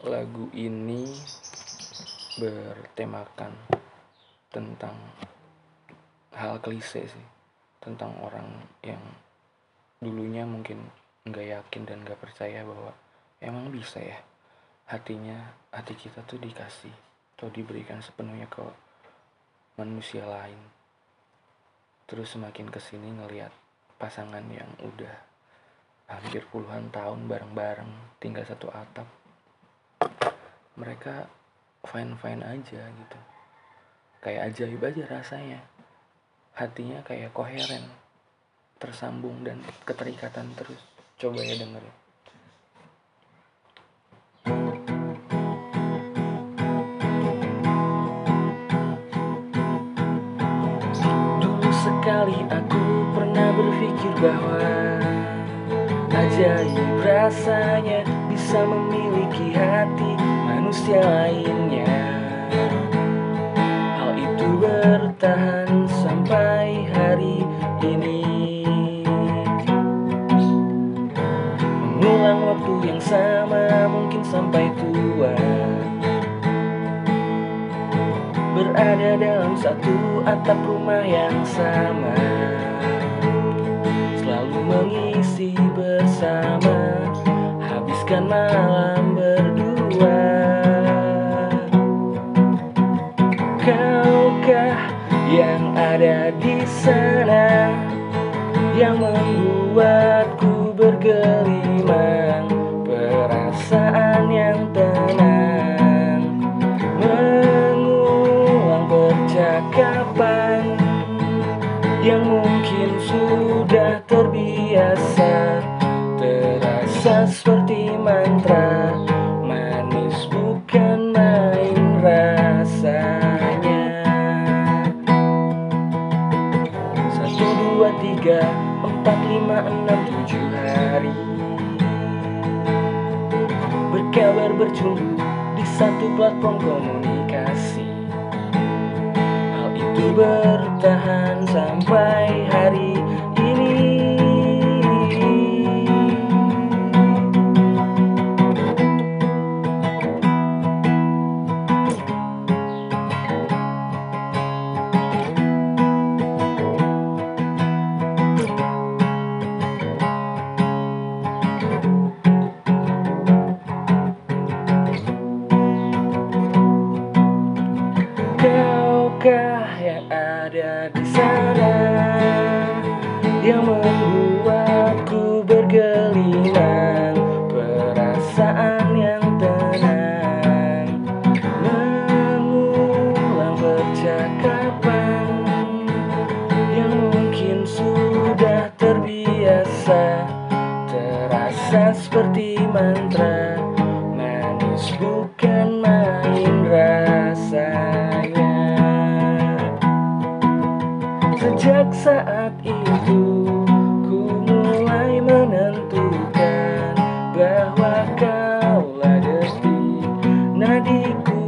lagu ini bertemakan tentang hal klise sih. Tentang orang yang dulunya mungkin nggak yakin dan nggak percaya bahwa emang bisa ya hatinya hati kita tuh dikasih atau diberikan sepenuhnya ke manusia lain. Terus semakin ke sini ngelihat pasangan yang udah hampir puluhan tahun bareng-bareng tinggal satu atap mereka fine fine aja gitu. Kayak ajaib aja rasanya. Hatinya kayak koheren tersambung dan keterikatan terus. Coba ya dengerin. Dulu sekali aku pernah berpikir bahwa ajaib rasanya bisa memiliki hati manusia lainnya. Hal itu bertahan sampai hari ini. Mengulang waktu yang sama mungkin sampai tua. Berada dalam satu atap rumah yang sama. Selalu mengisi bersama. Habiskan malam Kaukah yang ada di sana Yang membuatku bergelimang Perasaan yang tenang Mengulang percakapan Yang mungkin sudah terbiasa. Terasa tiga, empat, lima, enam, tujuh hari. Berkabar bercumbu di satu platform komunikasi. Hal itu bertahan sampai hari Kaukah yang ada di sana Yang membuatku bergelimang Perasaan yang tenang Mengulang percakapan Yang mungkin sudah terbiasa. Terasa seperti mantra Manis bukan saat itu ku mulai menentukan bahwa kaulah desti nadiku.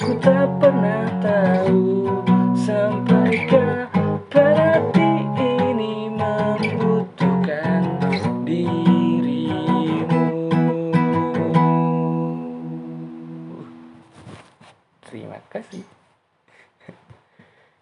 Ku tak pernah tahu sampai kapan hati ini membutuhkan dirimu. Terima kasih.